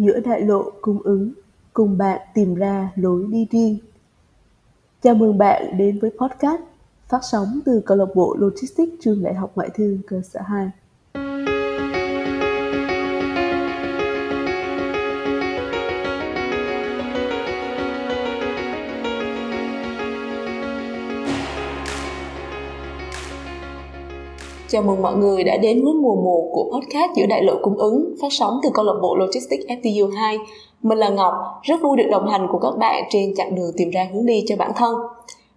giữa đại lộ cung ứng, cùng bạn tìm ra lối đi riêng. Chào mừng bạn đến với podcast phát sóng từ câu lạc bộ Logistics trường Đại học Ngoại thương cơ sở 2. Chào mừng mọi người đã đến với mùa 1 của podcast giữa đại lộ cung ứng phát sóng từ câu lạc bộ Logistics FTU 2. Mình là Ngọc, rất vui được đồng hành cùng các bạn trên chặng đường tìm ra hướng đi cho bản thân.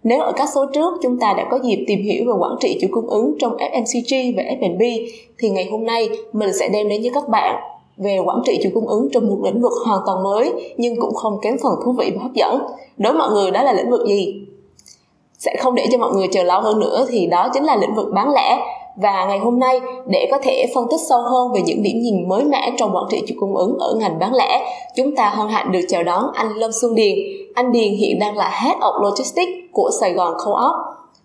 Nếu ở các số trước chúng ta đã có dịp tìm hiểu về quản trị chuỗi cung ứng trong FMCG và F&B thì ngày hôm nay mình sẽ đem đến với các bạn về quản trị chuỗi cung ứng trong một lĩnh vực hoàn toàn mới nhưng cũng không kém phần thú vị và hấp dẫn. Đối với mọi người đó là lĩnh vực gì? Sẽ không để cho mọi người chờ lâu hơn nữa thì đó chính là lĩnh vực bán lẻ và ngày hôm nay để có thể phân tích sâu hơn về những điểm nhìn mới mẻ trong quản trị chuỗi cung ứng ở ngành bán lẻ, chúng ta hân hạnh được chào đón anh Lâm Xuân Điền. Anh Điền hiện đang là Head of Logistics của Sài Gòn Co-op.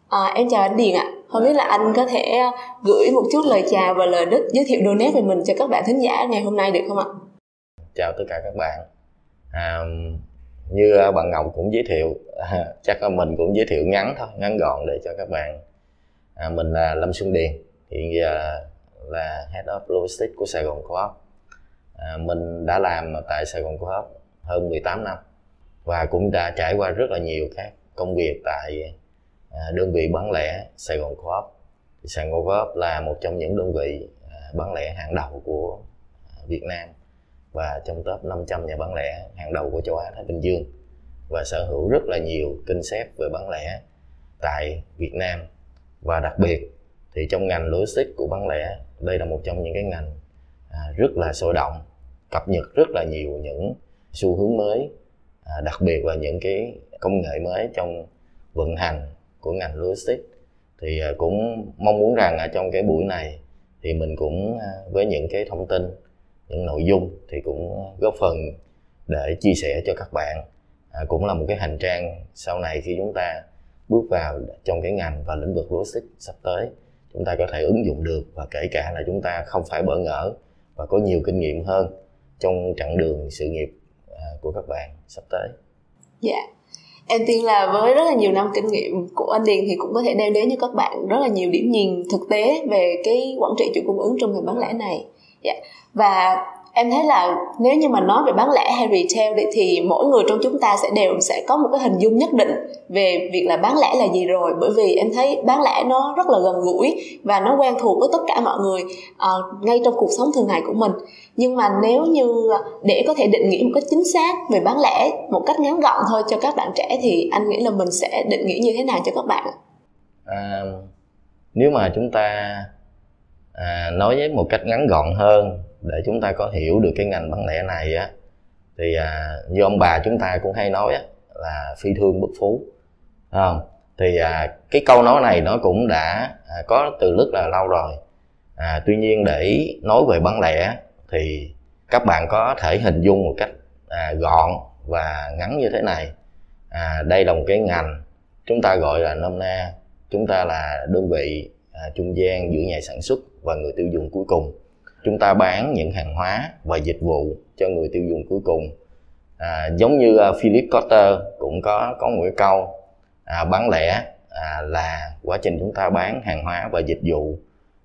À, em chào anh Điền ạ. Không biết là anh có thể à, gửi một chút lời chào và lời đích giới thiệu đôi nét về mình cho các bạn thính giả ngày hôm nay được không ạ? Chào tất cả các bạn. À, như bạn Ngọc cũng giới thiệu, à, chắc là mình cũng giới thiệu ngắn thôi, ngắn gọn để cho các bạn à, mình là Lâm Xuân Điền hiện giờ là Head of Logistics của Sài Gòn Co-op. À, mình đã làm tại Sài Gòn Co-op hơn 18 năm và cũng đã trải qua rất là nhiều các công việc tại à, đơn vị bán lẻ Sài Gòn Co-op. Sài Gòn Co-op là một trong những đơn vị à, bán lẻ hàng đầu của à, Việt Nam và trong top 500 nhà bán lẻ hàng đầu của châu Á Thái Bình Dương và sở hữu rất là nhiều kinh xếp về bán lẻ tại Việt Nam và đặc biệt thì trong ngành logistics của bán lẻ đây là một trong những cái ngành à, rất là sôi động cập nhật rất là nhiều những xu hướng mới à, đặc biệt là những cái công nghệ mới trong vận hành của ngành logistics. Thì à, cũng mong muốn rằng ở trong cái buổi này thì mình cũng à, với những cái thông tin những nội dung thì cũng góp phần để chia sẻ cho các bạn. À, cũng là một cái hành trang sau này khi chúng ta bước vào trong cái ngành và lĩnh vực logistics sắp tới chúng ta có thể ứng dụng được và kể cả là chúng ta không phải bỡ ngỡ và có nhiều kinh nghiệm hơn trong chặng đường sự nghiệp à, của các bạn sắp tới. Dạ. Yeah. Em tin là với rất là nhiều năm kinh nghiệm của anh Điền thì cũng có thể đem đến cho các bạn rất là nhiều điểm nhìn thực tế về cái quản trị chuỗi cung ứng trong ngành bán lẻ này. Dạ. Yeah. Và em thấy là nếu như mà nói về bán lẻ hay retail thì mỗi người trong chúng ta sẽ đều sẽ có một cái hình dung nhất định về việc là bán lẻ là gì rồi. Bởi vì em thấy bán lẻ nó rất là gần gũi và nó quen thuộc với tất cả mọi người uh, ngay trong cuộc sống thường ngày của mình. Nhưng mà nếu như để có thể định nghĩa một cách chính xác về bán lẻ một cách ngắn gọn thôi cho các bạn trẻ thì anh nghĩ là mình sẽ định nghĩa như thế nào cho các bạn? À, nếu mà chúng ta à, nói với một cách ngắn gọn hơn để chúng ta có hiểu được cái ngành bán lẻ này á thì à, như ông bà chúng ta cũng hay nói á, là phi thương bất phú không? Thì à, cái câu nói này nó cũng đã à, có từ rất là lâu rồi. À, tuy nhiên để nói về bán lẻ thì các bạn có thể hình dung một cách à, gọn và ngắn như thế này. À, đây là một cái ngành chúng ta gọi là nôm na chúng ta là đơn vị à, trung gian giữa nhà sản xuất và người tiêu dùng cuối cùng chúng ta bán những hàng hóa và dịch vụ cho người tiêu dùng cuối cùng. À, giống như uh, Philip Kotler cũng có có một cái câu à, bán lẻ à, là quá trình chúng ta bán hàng hóa và dịch vụ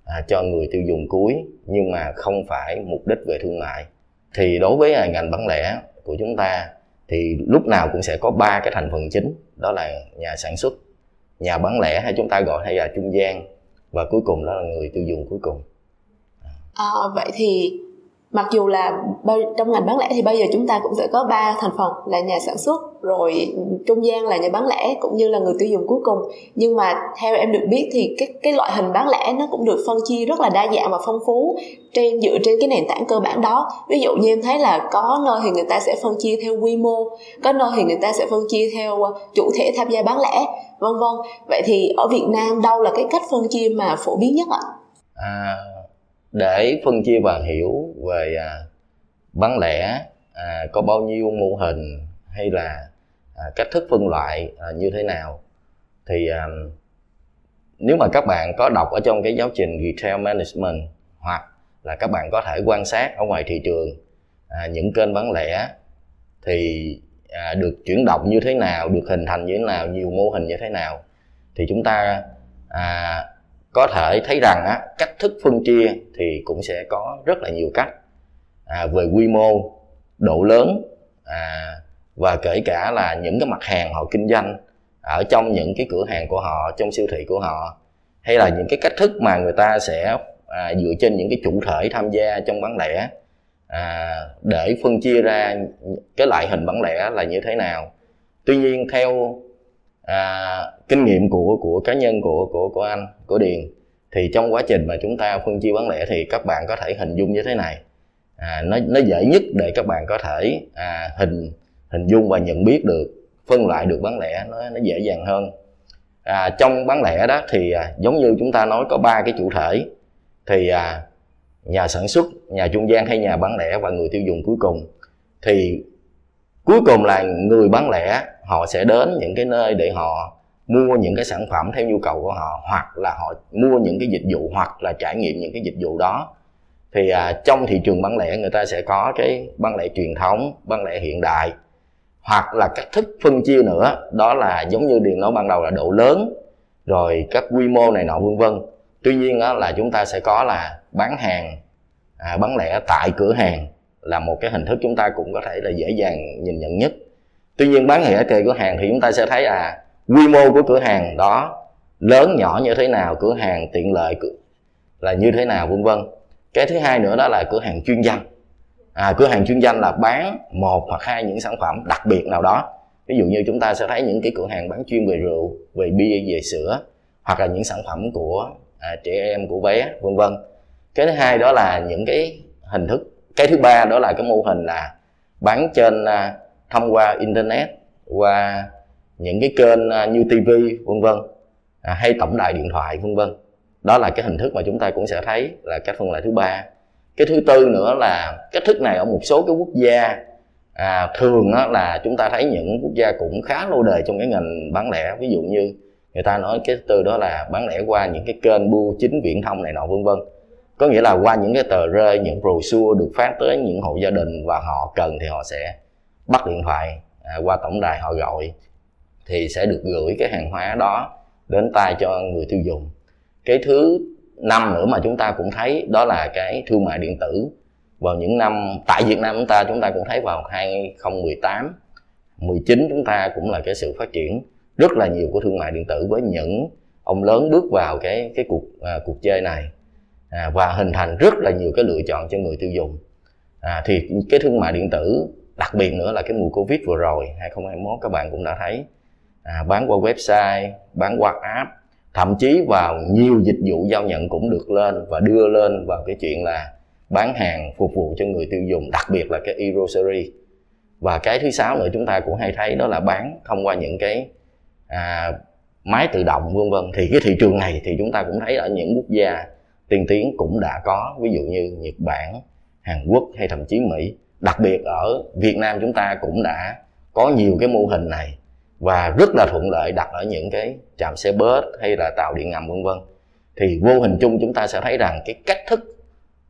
à, cho người tiêu dùng cuối nhưng mà không phải mục đích về thương mại. Thì đối với à, ngành bán lẻ của chúng ta thì lúc nào cũng sẽ có ba cái thành phần chính đó là nhà sản xuất nhà bán lẻ hay chúng ta gọi hay là trung gian và cuối cùng đó là người tiêu dùng cuối cùng à, vậy thì mặc dù là trong ngành bán lẻ thì bây giờ chúng ta cũng sẽ có ba thành phần là nhà sản xuất rồi trung gian là nhà bán lẻ cũng như là người tiêu dùng cuối cùng. Nhưng mà theo em được biết thì cái cái loại hình bán lẻ nó cũng được phân chia rất là đa dạng và phong phú trên dựa trên cái nền tảng cơ bản đó. Ví dụ như em thấy là có nơi thì người ta sẽ phân chia theo quy mô có nơi thì người ta sẽ phân chia theo ờ, chủ thể tham gia bán lẻ vân vân. Vậy thì ở Việt Nam đâu là cái cách phân chia mà phổ biến nhất ạ? À, để phân chia và hiểu về à, bán lẻ à, có bao nhiêu mô hình hay là à, cách thức phân loại à, như thế nào thì à, nếu mà các bạn có đọc ở trong cái giáo trình retail management hoặc là các bạn có thể quan sát ở ngoài thị trường à, những kênh bán lẻ thì à, được chuyển động như thế nào được hình thành như thế nào nhiều mô hình như thế nào thì chúng ta à, có thể thấy rằng á, cách thức phân chia thì cũng sẽ có rất là nhiều cách. À, về quy mô độ lớn à, và kể cả là những cái mặt hàng họ kinh doanh ở trong những cái cửa hàng của họ trong siêu thị của họ hay là những cái cách thức mà người ta sẽ à, dựa trên những cái chủ thể tham gia trong bán lẻ à, để phân chia ra cái loại hình bán lẻ là như thế nào. Tuy nhiên theo à, kinh nghiệm của của cá nhân của của của anh của điền. Thì trong quá trình mà chúng ta phân chia bán lẻ thì các bạn có thể hình dung như thế này. À, nó nó dễ nhất để các bạn có thể à, hình hình dung và nhận biết được phân loại được bán lẻ nó nó dễ dàng hơn. À, trong bán lẻ đó thì à, giống như chúng ta nói có ba cái chủ thể. Thì à, nhà sản xuất nhà trung gian hay nhà bán lẻ và người tiêu dùng cuối cùng. Thì cuối cùng là người bán lẻ họ sẽ đến những cái nơi để họ mua những cái sản phẩm theo nhu cầu của họ hoặc là họ mua những cái dịch vụ hoặc là trải nghiệm những cái dịch vụ đó. Thì à, trong thị trường bán lẻ người ta sẽ có cái bán lẻ truyền thống bán lẻ hiện đại hoặc là cách thức phân chia nữa. Đó là giống như điền nói ban đầu là độ lớn rồi các quy mô này nọ vân vân. Tuy nhiên đó là chúng ta sẽ có là bán hàng à, bán lẻ tại cửa hàng là một cái hình thức chúng ta cũng có thể là dễ dàng nhìn nhận nhất. Tuy nhiên bán lẻ tại cửa hàng thì chúng ta sẽ thấy à quy mô của cửa hàng đó lớn nhỏ như thế nào cửa hàng tiện lợi là như thế nào vân vân. Cái thứ hai nữa đó là cửa hàng chuyên danh à, cửa hàng chuyên danh là bán một hoặc hai những sản phẩm đặc biệt nào đó. Ví dụ như chúng ta sẽ thấy những cái cửa hàng bán chuyên về rượu về bia về sữa hoặc là những sản phẩm của à, trẻ em của bé vân vân. Cái thứ hai đó là những cái hình thức cái thứ ba đó là cái mô hình là bán trên à, thông qua internet qua những cái kênh à, như tv vân vân à, hay tổng đài điện thoại vân vân. Đó là cái hình thức mà chúng ta cũng sẽ thấy là cái phân loại thứ ba. Cái thứ tư nữa là cách thức này ở một số cái quốc gia à, thường á, là chúng ta thấy những quốc gia cũng khá lâu đời trong cái ngành bán lẻ. Ví dụ như người ta nói cái từ đó là bán lẻ qua những cái kênh bưu chính viễn thông này nọ vân vân. Có nghĩa là qua những cái tờ rơi những brochure được phát tới những hộ gia đình và họ cần thì họ sẽ bắt điện thoại à, qua tổng đài họ gọi thì sẽ được gửi cái hàng hóa đó đến tay cho người tiêu dùng. Cái thứ năm nữa mà chúng ta cũng thấy đó là cái thương mại điện tử. Vào những năm tại Việt Nam chúng ta chúng ta cũng thấy vào 2018 19 chúng ta cũng là cái sự phát triển rất là nhiều của thương mại điện tử với những ông lớn bước vào cái cái cuộc à, cuộc chơi này. À, và hình thành rất là nhiều cái lựa chọn cho người tiêu dùng. À, thì cái thương mại điện tử đặc biệt nữa là cái mùa covid vừa rồi 2021 các bạn cũng đã thấy à, bán qua website bán qua app thậm chí vào nhiều dịch vụ giao nhận cũng được lên và đưa lên vào cái chuyện là bán hàng phục vụ cho người tiêu dùng đặc biệt là cái e-grocery. Và cái thứ sáu nữa chúng ta cũng hay thấy đó là bán thông qua những cái à, máy tự động vân vân. Thì cái thị trường này thì chúng ta cũng thấy ở những quốc gia tiên tiến cũng đã có ví dụ như Nhật Bản, Hàn Quốc hay thậm chí Mỹ. Đặc biệt ở Việt Nam chúng ta cũng đã có nhiều cái mô hình này và rất là thuận lợi đặt ở những cái trạm xe bus hay là tàu điện ngầm vân vân. Thì vô hình chung chúng ta sẽ thấy rằng cái cách thức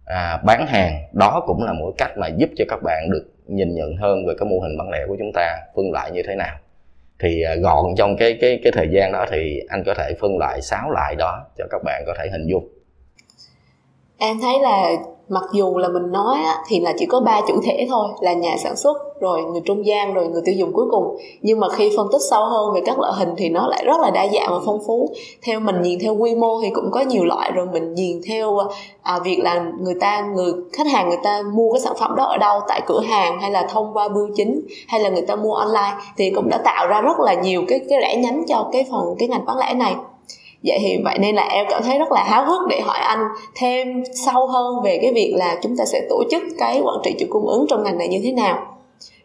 à, bán hàng đó cũng là một cách mà giúp cho các bạn được nhìn nhận hơn về cái mô hình bán lẻ của chúng ta phân loại như thế nào. Thì à, gọn trong cái cái cái thời gian đó thì anh có thể phân loại sáu loại đó cho các bạn có thể hình dung. Em thấy là mặc dù là mình nói á, thì là chỉ có ba chủ thể thôi là nhà sản xuất rồi người trung gian rồi người tiêu dùng cuối cùng. Nhưng mà khi phân tích sâu hơn về các loại hình thì nó lại rất là đa dạng và phong phú. Theo mình nhìn theo quy mô thì cũng có nhiều loại rồi mình nhìn theo à, việc là người ta người khách hàng người ta mua cái sản phẩm đó ở đâu tại cửa hàng hay là thông qua bưu chính hay là người ta mua online thì cũng đã tạo ra rất là nhiều cái cái rẽ nhánh cho cái phần cái ngành bán lẻ này vậy thì vậy nên là em cảm thấy rất là háo hức để hỏi anh thêm sâu hơn về cái việc là chúng ta sẽ tổ chức cái quản trị chuỗi cung ứng trong ngành này như thế nào.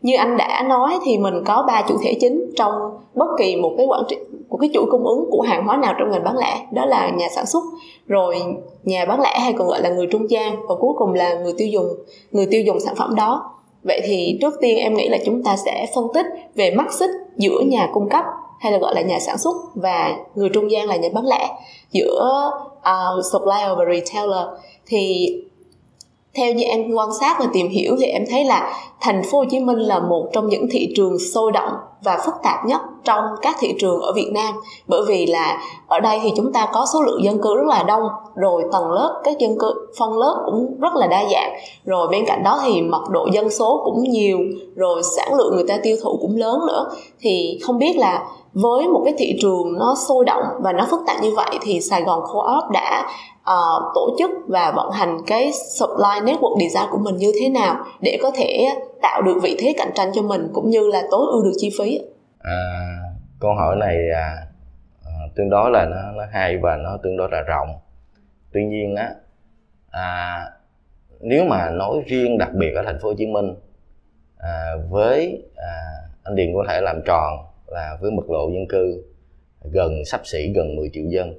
Như anh đã nói thì mình có ba chủ thể chính trong bất kỳ một cái quản trị của cái chuỗi cung ứng của hàng hóa nào trong ngành bán lẻ, đó là nhà sản xuất, rồi nhà bán lẻ hay còn gọi là người trung gian, và cuối cùng là người tiêu dùng, người tiêu dùng sản phẩm đó. Vậy thì trước tiên em nghĩ là chúng ta sẽ phân tích về mắt xích giữa nhà cung cấp hay là gọi là nhà sản xuất và người trung gian là nhà bán lẻ giữa uh, supplier và retailer. Thì theo như em quan sát và tìm hiểu thì em thấy là thành phố Hồ Chí Minh là một trong những thị trường sôi động và phức tạp nhất trong các thị trường ở Việt Nam. Bởi vì là ở đây thì chúng ta có số lượng dân cư rất là đông rồi tầng lớp các dân cư phân lớp cũng rất là đa dạng. Rồi bên cạnh đó thì mật độ dân số cũng nhiều rồi sản lượng người ta tiêu thụ cũng lớn nữa. Thì không biết là với một cái thị trường nó sôi động và nó phức tạp như vậy thì Sài Gòn Co-op đã uh, tổ chức và vận hành cái supply network design của mình như thế nào để có thể tạo được vị thế cạnh tranh cho mình cũng như là tối ưu được chi phí à, câu hỏi này à, à, tương đối là nó, nó hay và nó tương đối là rộng. Tuy nhiên á à, nếu mà nói riêng đặc biệt ở thành phố Hồ Chí Minh à, với à, anh Điền có thể làm tròn là với mật độ dân cư gần sắp xỉ gần 10 triệu dân.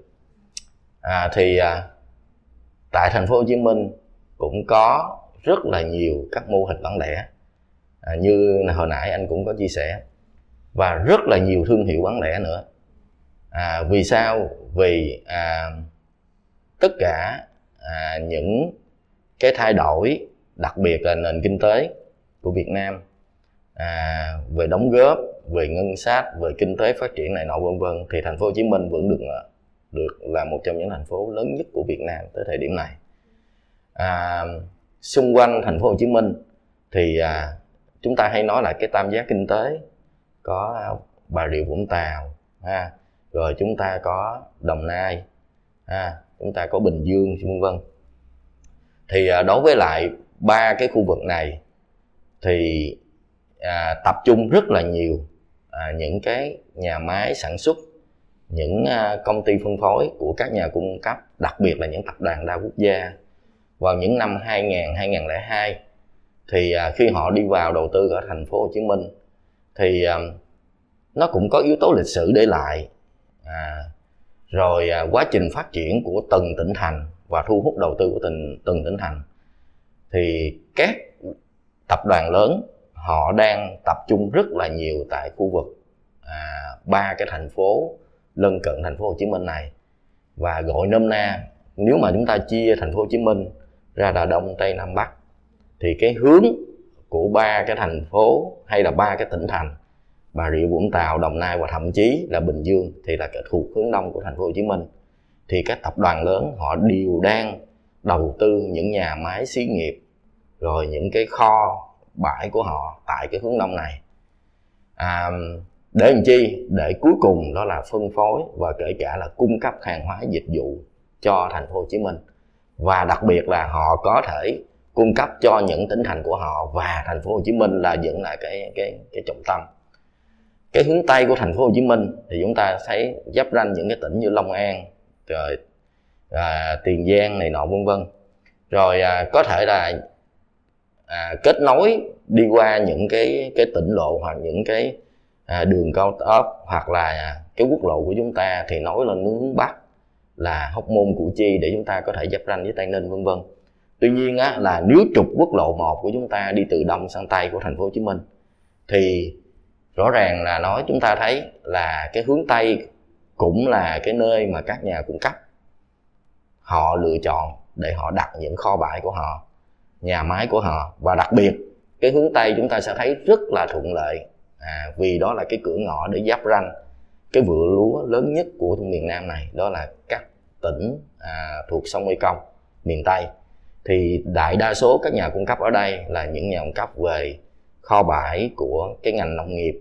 À, thì à, tại thành phố Hồ Chí Minh cũng có rất là nhiều các mô hình bán lẻ à, như hồi nãy anh cũng có chia sẻ. Và rất là nhiều thương hiệu bán lẻ nữa. À, vì sao? Vì à, tất cả à, những cái thay đổi đặc biệt là nền kinh tế của Việt Nam à, về đóng góp về ngân sách về kinh tế phát triển này nọ vân vân thì thành phố Hồ Chí Minh vẫn được à, được là một trong những thành phố lớn nhất của Việt Nam tới thời điểm này. À, xung quanh thành phố Hồ Chí Minh thì à, chúng ta hay nói là cái tam giác kinh tế có Bà Rịa Vũng Tàu ha, rồi chúng ta có Đồng Nai ha, chúng ta có Bình Dương vân vân. Thì à, đối với lại ba cái khu vực này thì à, tập trung rất là nhiều à, những cái nhà máy sản xuất những à, công ty phân phối của các nhà cung cấp đặc biệt là những tập đoàn đa quốc gia. Vào những năm 2000 2002 thì à, khi họ đi vào đầu tư ở thành phố Hồ Chí Minh thì à, nó cũng có yếu tố lịch sử để lại. À, rồi à, quá trình phát triển của từng tỉnh thành và thu hút đầu tư của từng từng tỉnh thành. Thì các tập đoàn lớn họ đang tập trung rất là nhiều tại khu vực à, ba cái thành phố lân cận thành phố Hồ Chí Minh này. Và gọi nôm na nếu mà chúng ta chia thành phố Hồ Chí Minh ra là đông tây nam bắc thì cái hướng của ba cái thành phố hay là ba cái tỉnh thành Bà Rịa Vũng Tàu, Đồng Nai và thậm chí là Bình Dương thì là cái thuộc hướng đông của thành phố Hồ Chí Minh. Thì các tập đoàn lớn họ đều đang đầu tư những nhà máy xí nghiệp rồi những cái kho bãi của họ tại cái hướng đông này. À, để làm chi? Để cuối cùng đó là phân phối và kể cả là cung cấp hàng hóa dịch vụ cho thành phố Hồ Chí Minh. Và đặc biệt là họ có thể cung cấp cho những tỉnh thành của họ và thành phố Hồ Chí Minh là vẫn là cái cái cái trọng tâm. Cái hướng tây của thành phố Hồ Chí Minh thì chúng ta thấy giáp ranh những cái tỉnh như Long An rồi à, Tiền Giang này nọ vân vân. Rồi à, có thể là à, kết nối đi qua những cái cái tỉnh lộ hoặc những cái à, đường cao tốc hoặc là cái quốc lộ của chúng ta thì nối lên hướng bắc là hóc môn củ chi để chúng ta có thể giáp ranh với tây ninh vân vân tuy nhiên á, là nếu trục quốc lộ 1 của chúng ta đi từ đông sang tây của thành phố hồ chí minh thì rõ ràng là nói chúng ta thấy là cái hướng tây cũng là cái nơi mà các nhà cung cấp họ lựa chọn để họ đặt những kho bãi của họ nhà máy của họ. Và đặc biệt cái hướng tây chúng ta sẽ thấy rất là thuận lợi. À, vì đó là cái cửa ngõ để giáp ranh cái vựa lúa lớn nhất của miền nam này đó là các tỉnh à, thuộc sông mekong miền tây thì đại đa số các nhà cung cấp ở đây là những nhà cung cấp về kho bãi của cái ngành nông nghiệp,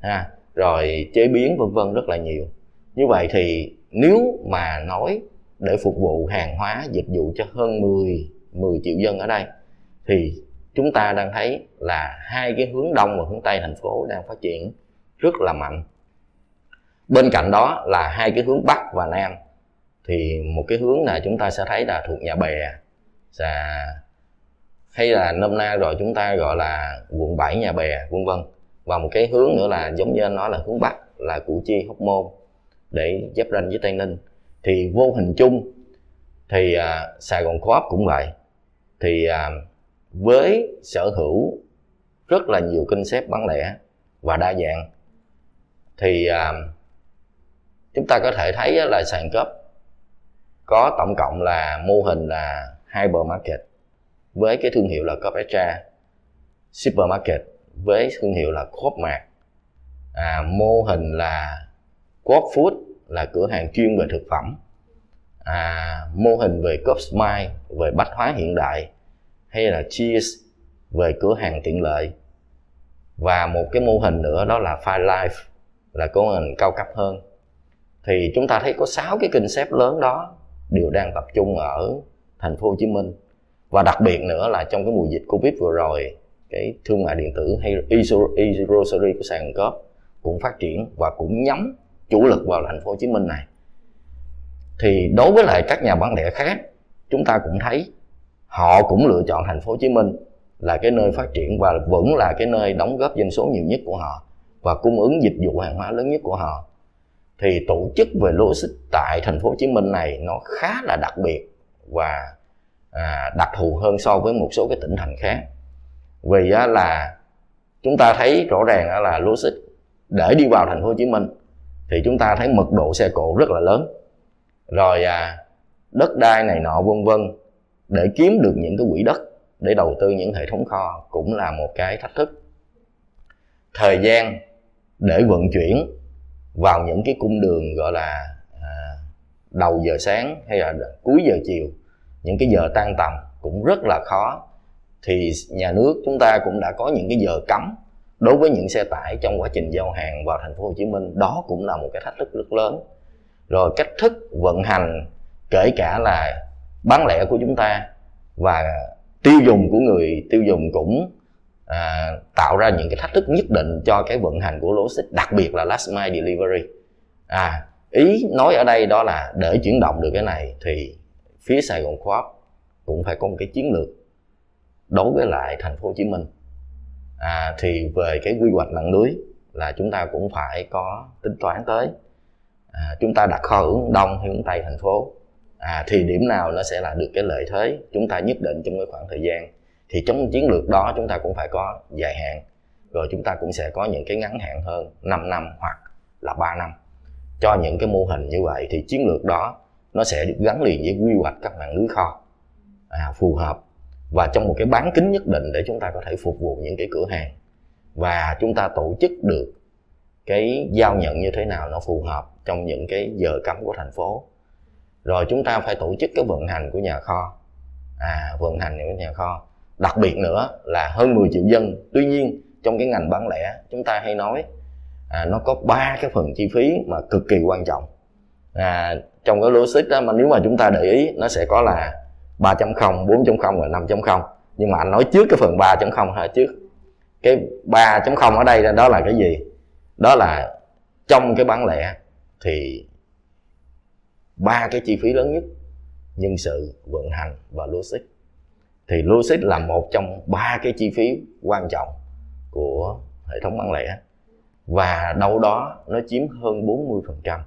ha. Rồi chế biến vân vân rất là nhiều. Như vậy thì nếu mà nói để phục vụ hàng hóa, dịch vụ cho hơn 10 10 triệu dân ở đây, thì chúng ta đang thấy là hai cái hướng đông và hướng tây thành phố đang phát triển rất là mạnh. Bên cạnh đó là hai cái hướng bắc và nam. Thì một cái hướng là chúng ta sẽ thấy là thuộc nhà bè và hay là nôm na rồi chúng ta gọi là quận 7 nhà bè vân vân. Và một cái hướng nữa là giống như anh nói là hướng bắc là củ chi hóc môn để giáp ranh với tây ninh. Thì vô hình chung thì à, sài gòn co cũng vậy. Thì à, với sở hữu rất là nhiều kinh xếp bán lẻ và đa dạng thì à, chúng ta có thể thấy là sàn cấp có tổng cộng là mô hình là hypermarket với cái thương hiệu là Copetra Supermarket với thương hiệu là Coopmart à, mô hình là Coop Food là cửa hàng chuyên về thực phẩm. À, mô hình về Coop Smile về bách hóa hiện đại hay là Cheers về cửa hàng tiện lợi. Và một cái mô hình nữa đó là Fire Life là cửa hình cao cấp hơn. Thì chúng ta thấy có 6 cái concept lớn đó đều đang tập trung ở thành phố Hồ Chí Minh. Và đặc biệt nữa là trong cái mùa dịch Covid vừa rồi, cái thương mại điện tử hay e-grocery của sàn cóp cũng phát triển và cũng nhắm chủ lực vào thành phố Hồ Chí Minh này. Thì đối với lại các nhà bán lẻ khác, chúng ta cũng thấy họ cũng lựa chọn thành phố Hồ Chí Minh là cái nơi phát triển và vẫn là cái nơi đóng góp dân số nhiều nhất của họ và cung ứng dịch vụ hàng hóa lớn nhất của họ. Thì tổ chức về logistics tại thành phố Hồ Chí Minh này nó khá là đặc biệt và à, đặc thù hơn so với một số cái tỉnh thành khác. Vì á, là chúng ta thấy rõ ràng là logistics để đi vào thành phố Hồ Chí Minh thì chúng ta thấy mật độ xe cộ rất là lớn. Rồi à, đất đai này nọ vân vân để kiếm được những cái quỹ đất để đầu tư những hệ thống kho cũng là một cái thách thức. Thời gian để vận chuyển vào những cái cung đường gọi là đầu giờ sáng hay là cuối giờ chiều những cái giờ tan tầm cũng rất là khó. Thì nhà nước chúng ta cũng đã có những cái giờ cấm đối với những xe tải trong quá trình giao hàng vào thành phố Hồ Chí Minh. Đó cũng là một cái thách thức rất lớn. Rồi cách thức vận hành kể cả là bán lẻ của chúng ta và tiêu dùng của người tiêu dùng cũng à, tạo ra những cái thách thức nhất định cho cái vận hành của logistics đặc biệt là last mile delivery. À ý nói ở đây đó là để chuyển động được cái này thì phía Sài Gòn Coop cũng phải có một cái chiến lược đối với lại thành phố Hồ Chí Minh. À, thì về cái quy hoạch mạng lưới là chúng ta cũng phải có tính toán tới. À, chúng ta đặt kho hướng đông hay hướng tây thành phố. À, thì điểm nào nó sẽ là được cái lợi thế chúng ta nhất định trong cái khoảng thời gian. Thì trong chiến lược đó chúng ta cũng phải có dài hạn rồi chúng ta cũng sẽ có những cái ngắn hạn hơn 5 năm hoặc là 3 năm cho những cái mô hình như vậy thì chiến lược đó nó sẽ được gắn liền với quy hoạch các mạng lưới kho à, phù hợp. Và trong một cái bán kính nhất định để chúng ta có thể phục vụ những cái cửa hàng. Và chúng ta tổ chức được cái giao nhận như thế nào nó phù hợp trong những cái giờ cấm của thành phố. Rồi chúng ta phải tổ chức cái vận hành của nhà kho à vận hành của nhà kho. Đặc biệt nữa là hơn 10 triệu dân. Tuy nhiên trong cái ngành bán lẻ chúng ta hay nói à, nó có ba cái phần chi phí mà cực kỳ quan trọng. À, trong cái logistics đó mà nếu mà chúng ta để ý nó sẽ có là 3.0, 4.0 và 5.0 nhưng mà anh nói trước cái phần 3.0 ha trước. Cái 3.0 ở đây đó là cái gì? Đó là trong cái bán lẻ thì ba cái chi phí lớn nhất nhân sự vận hành và logistics. Thì logistics là một trong ba cái chi phí quan trọng của hệ thống bán lẻ và đâu đó nó chiếm hơn 40%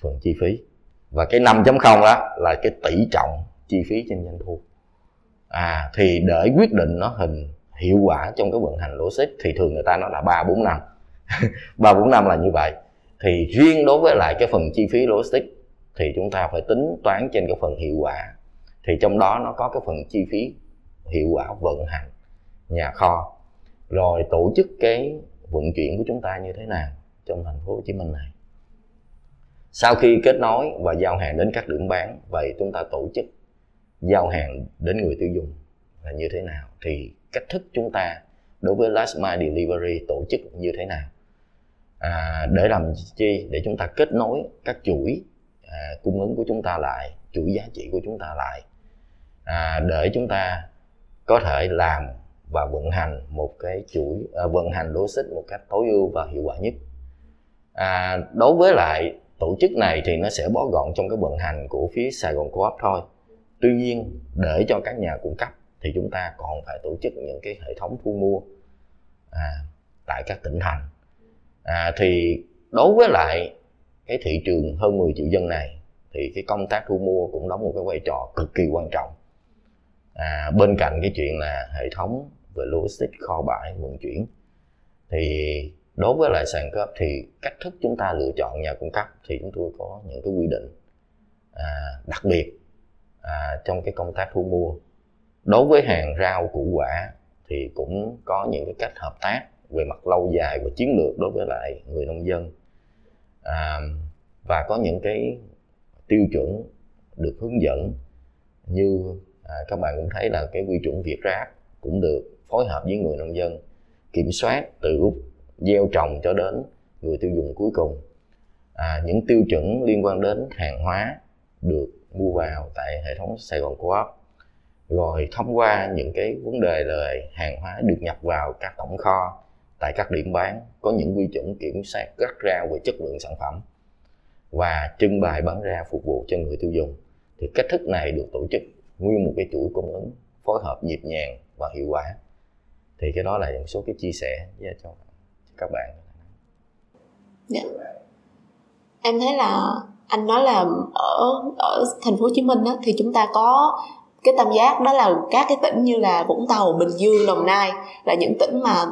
phần chi phí. Và cái 5.0 đó là cái tỷ trọng chi phí trên doanh thu. À thì để quyết định nó hình hiệu quả trong cái vận hành logistics thì thường người ta nói là ba bốn năm. ba bốn năm là như vậy. Thì riêng đối với lại cái phần chi phí logistics thì chúng ta phải tính toán trên cái phần hiệu quả. Thì trong đó nó có cái phần chi phí hiệu quả vận hành nhà kho. Rồi tổ chức cái vận chuyển của chúng ta như thế nào trong thành phố Hồ Chí Minh này. Sau khi kết nối và giao hàng đến các điểm bán vậy chúng ta tổ chức giao hàng đến người tiêu dùng là như thế nào? Thì cách thức chúng ta đối với last mile delivery tổ chức như thế nào? À, để làm chi? Để chúng ta kết nối các chuỗi à, cung ứng của chúng ta lại chuỗi giá trị của chúng ta lại à, để chúng ta có thể làm và vận hành một cái chuỗi à, vận hành logistics một cách tối ưu và hiệu quả nhất. À, đối với lại tổ chức này thì nó sẽ bó gọn trong cái vận hành của phía Sài Gòn Co-op thôi. Tuy nhiên để cho các nhà cung cấp thì chúng ta còn phải tổ chức những cái hệ thống thu mua à, tại các tỉnh thành. À, thì đối với lại cái thị trường hơn 10 triệu dân này thì cái công tác thu mua cũng đóng một cái vai trò cực kỳ quan trọng. À, bên cạnh cái chuyện là hệ thống về logistics kho bãi vận chuyển. Thì đối với lại sàn cấp thì cách thức chúng ta lựa chọn nhà cung cấp thì chúng tôi có những cái quy định à, đặc biệt à, trong cái công tác thu mua. Đối với hàng rau củ quả thì cũng có những cái cách hợp tác về mặt lâu dài và chiến lược đối với lại người nông dân. À, và có những cái tiêu chuẩn được hướng dẫn như à, các bạn cũng thấy là cái quy chuẩn Việt Ráp cũng được phối hợp với người nông dân kiểm soát từ lúc gieo trồng cho đến người tiêu dùng cuối cùng. À, những tiêu chuẩn liên quan đến hàng hóa được mua vào tại hệ thống Sài Gòn Co-op rồi thông qua những cái vấn đề là hàng hóa được nhập vào các tổng kho tại các điểm bán có những quy chuẩn kiểm soát rất ra về chất lượng sản phẩm và trưng bày bán ra phục vụ cho người tiêu dùng. Thì cách thức này được tổ chức nguyên một cái chuỗi cung ứng phối hợp nhịp nhàng và hiệu quả thì cái đó là một số cái chia sẻ với cho các bạn. Dạ. em thấy là anh nói là ở ở thành phố Hồ Chí Minh á, thì chúng ta có cái tam giác đó là các cái tỉnh như là Vũng Tàu, Bình Dương, Đồng Nai là những tỉnh mà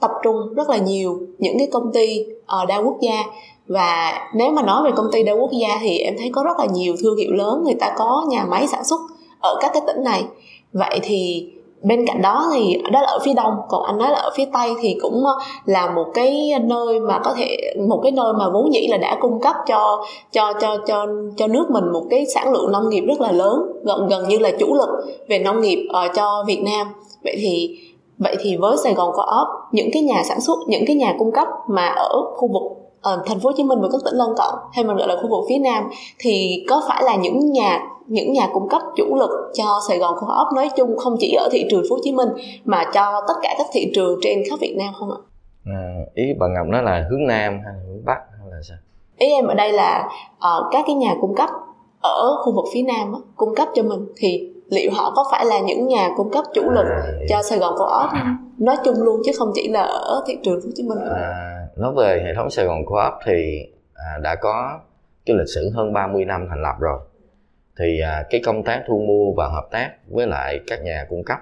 tập trung rất là nhiều những cái công ty uh, đa quốc gia. Và nếu mà nói về công ty đa quốc gia thì em thấy có rất là nhiều thương hiệu lớn người ta có nhà máy sản xuất ở các cái tỉnh này. Vậy thì bên cạnh đó thì đó là ở phía đông còn anh nói là ở phía tây thì cũng ờ, là một cái nơi mà có thể một cái nơi mà vốn dĩ là đã cung cấp cho cho cho cho cho nước mình một cái sản lượng nông nghiệp rất là lớn gần gần như là chủ lực về nông nghiệp uh, cho Việt Nam. Vậy thì vậy thì với Sài Gòn Co-op những cái nhà sản xuất những cái nhà cung cấp mà ở khu vực uh, thành phố Hồ Chí Minh và các tỉnh lân cận hay mình gọi là khu vực phía Nam thì có phải là những nhà những nhà cung cấp chủ lực cho Sài Gòn Co-op nói chung không chỉ ở thị trường Hồ Chí Minh mà cho tất cả các thị trường trên khắp Việt Nam không ạ? À, ý bà Ngọc nói là hướng Nam hay là hướng Bắc hay là sao? Ý em ở đây là uh, các cái nhà cung cấp ở khu vực phía Nam uh, cung cấp cho mình thì liệu họ có phải là những nhà cung cấp chủ lực à, cho Sài Gòn Co-op nói chung luôn chứ không chỉ là ở thị trường Hồ Chí Minh. À, nói về hệ thống Sài Gòn Co-op thì à, đã có cái lịch sử hơn 30 năm thành lập rồi thì à, cái công tác thu mua và hợp tác với lại các nhà cung cấp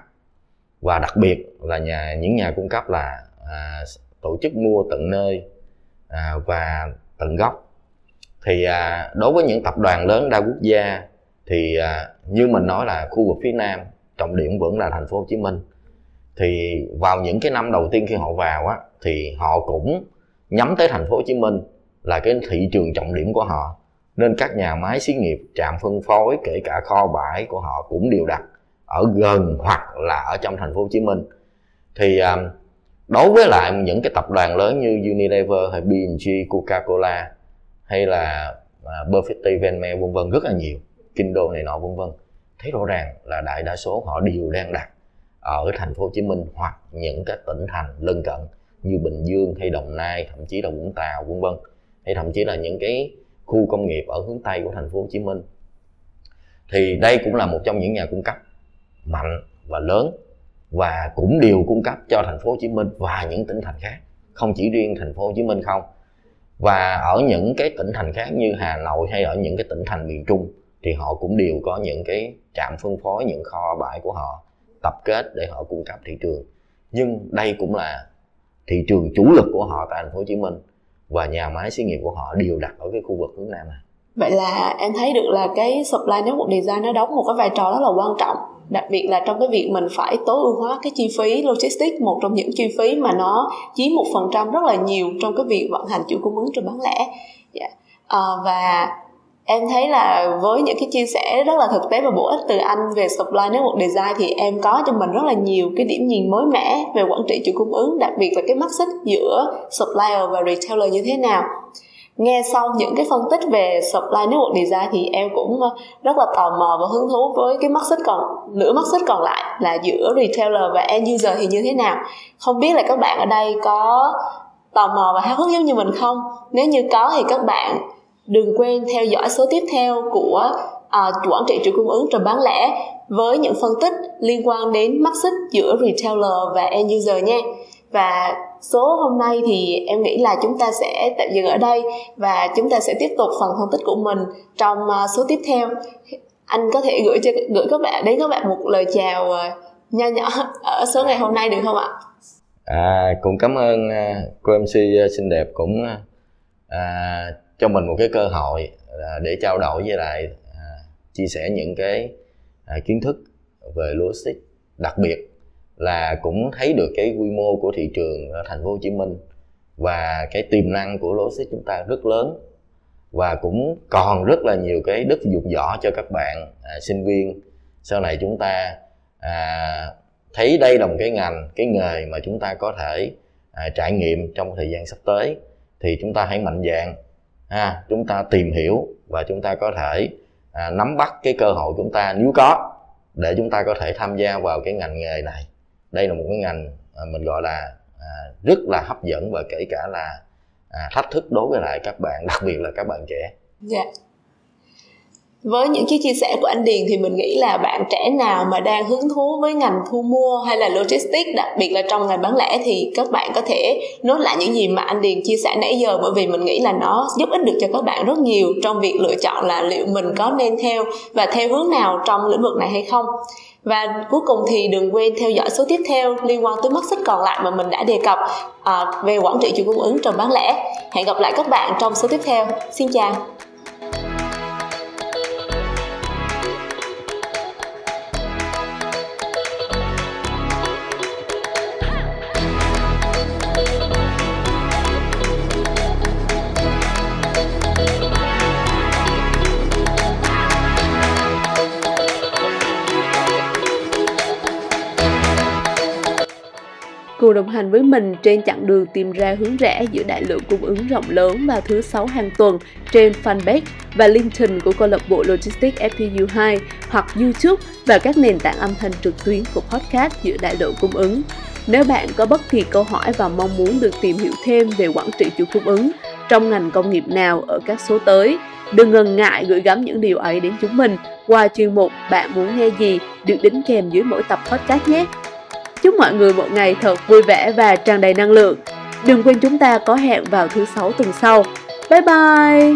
và đặc biệt là nhà những nhà cung cấp là à, tổ chức mua tận nơi à, và tận gốc. Thì à, đối với những tập đoàn lớn đa quốc gia thì à, như mình nói là khu vực phía nam trọng điểm vẫn là thành phố Hồ Chí Minh. Thì vào những cái năm đầu tiên khi họ vào á thì họ cũng nhắm tới thành phố Hồ Chí Minh là cái thị trường trọng điểm của họ nên các nhà máy xí nghiệp trạm phân phối kể cả kho bãi của họ cũng đều đặt ở gần hoặc là ở trong thành phố Hồ Chí Minh. Thì à, đối với lại những cái tập đoàn lớn như Unilever hay B&G, Coca-Cola hay là à, uh, Buffett, Venme vân vân rất là nhiều Kindle này nọ vân vân thấy rõ ràng là đại đa số họ đều đang đặt ở thành phố Hồ Chí Minh hoặc những cái tỉnh thành lân cận như Bình Dương hay Đồng Nai thậm chí là Vũng Tàu vân vân hay thậm chí là những cái khu công nghiệp ở hướng tây của thành phố Hồ Chí Minh. Thì đây cũng là một trong những nhà cung cấp mạnh và lớn, và cũng đều cung cấp cho thành phố Hồ Chí Minh và những tỉnh thành khác, không chỉ riêng thành phố Hồ Chí Minh không. Và ở những cái tỉnh thành khác như Hà Nội hay ở những cái tỉnh thành miền Trung thì họ cũng đều có những cái trạm phân phối, những kho bãi của họ tập kết để họ cung cấp thị trường. Nhưng đây cũng là thị trường chủ lực của họ tại thành phố Hồ Chí Minh và nhà máy xí nghiệp của họ đều đặt ở cái khu vực hướng Nam này vậy là em thấy được là cái supply network design nó đóng một cái vai trò rất là quan trọng. Đặc biệt là trong cái việc mình phải tối ưu hóa cái chi phí logistics một trong những chi phí mà nó chiếm một phần trăm rất là nhiều trong cái việc vận hành chuỗi cung ứng trên bán lẻ. Yeah. À, và em thấy là với những cái chia sẻ rất là thực tế và bổ ích từ anh về supply network design thì em có cho mình rất là nhiều cái điểm nhìn mới mẻ về quản trị chuỗi cung ứng, đặc biệt là cái mắt xích giữa supplier và retailer như thế nào. Nghe xong những cái phân tích về supply network design thì em cũng ờ, rất là tò mò và hứng thú với cái mắt xích còn, nửa mắt xích còn lại là giữa retailer và end user thì như thế nào. Không biết là các bạn ở đây có tò mò và háo hức giống như mình không? Nếu như có thì các bạn đừng quên theo dõi số tiếp theo của à, quản trị chuỗi cung ứng trong bán lẻ với những phân tích liên quan đến mắt xích giữa retailer và end user nha. Và số hôm nay thì em nghĩ là chúng ta sẽ tạm dừng ở đây và chúng ta sẽ tiếp tục phần phân tích của mình trong à, số tiếp theo. Anh có thể gửi cho gửi các bạn đến các bạn một lời chào à, nho nhỏ ở số ngày hôm nay được không ạ? À cũng cảm ơn à, cô mc xinh đẹp cũng à, cho mình một cái cơ hội à, để trao đổi với lại à, chia sẻ những cái à, kiến thức về logistics. Đặc biệt là cũng thấy được cái quy mô của thị trường ở thành phố Hồ Chí Minh và cái tiềm năng của logistics chúng ta rất lớn và cũng còn rất là nhiều cái đất dụng võ cho các bạn à, sinh viên. Sau này chúng ta à, thấy đây là một cái ngành cái nghề mà chúng ta có thể à, trải nghiệm trong thời gian sắp tới thì chúng ta hãy mạnh dạn ha chúng ta tìm hiểu và chúng ta có thể à, nắm bắt cái cơ hội chúng ta nếu có để chúng ta có thể tham gia vào cái ngành nghề này đây là một cái ngành à, mình gọi là à, rất là hấp dẫn và kể cả là à, thách thức đối với lại các bạn đặc biệt là các bạn trẻ. Dạ. Yeah với những cái chia sẻ của anh Điền thì mình nghĩ là bạn trẻ nào mà đang hứng thú với ngành thu mua hay là logistics đặc biệt là trong ngành bán lẻ thì các bạn có thể nốt lại những gì mà anh Điền chia sẻ nãy giờ bởi vì mình nghĩ là nó giúp ích được cho các bạn rất nhiều trong việc lựa chọn là liệu mình có nên theo và theo hướng nào trong lĩnh vực này hay không. Và cuối cùng thì đừng quên theo dõi số tiếp theo liên quan tới mắt xích còn lại mà mình đã đề cập à, về quản trị chuỗi cung ứng trong bán lẻ. Hẹn gặp lại các bạn trong số tiếp theo. Xin chào! Cùng đồng hành với mình trên chặng đường tìm ra hướng rẽ giữa đại lượng cung ứng rộng lớn vào thứ sáu hàng tuần trên fanpage và LinkedIn của câu lạc bộ Logistics FPU2 hoặc YouTube và các nền tảng âm thanh trực tuyến của podcast giữa đại lượng cung ứng. Nếu bạn có bất kỳ câu hỏi và mong muốn được tìm hiểu thêm về quản trị chuỗi cung ứng trong ngành công nghiệp nào ở các số tới, đừng ngần ngại gửi gắm những điều ấy đến chúng mình qua chuyên mục Bạn muốn nghe gì được đính kèm dưới mỗi tập podcast nhé. Chúc mọi người một ngày thật vui vẻ và tràn đầy năng lượng. Đừng quên chúng ta có hẹn vào thứ sáu tuần sau. Bye bye!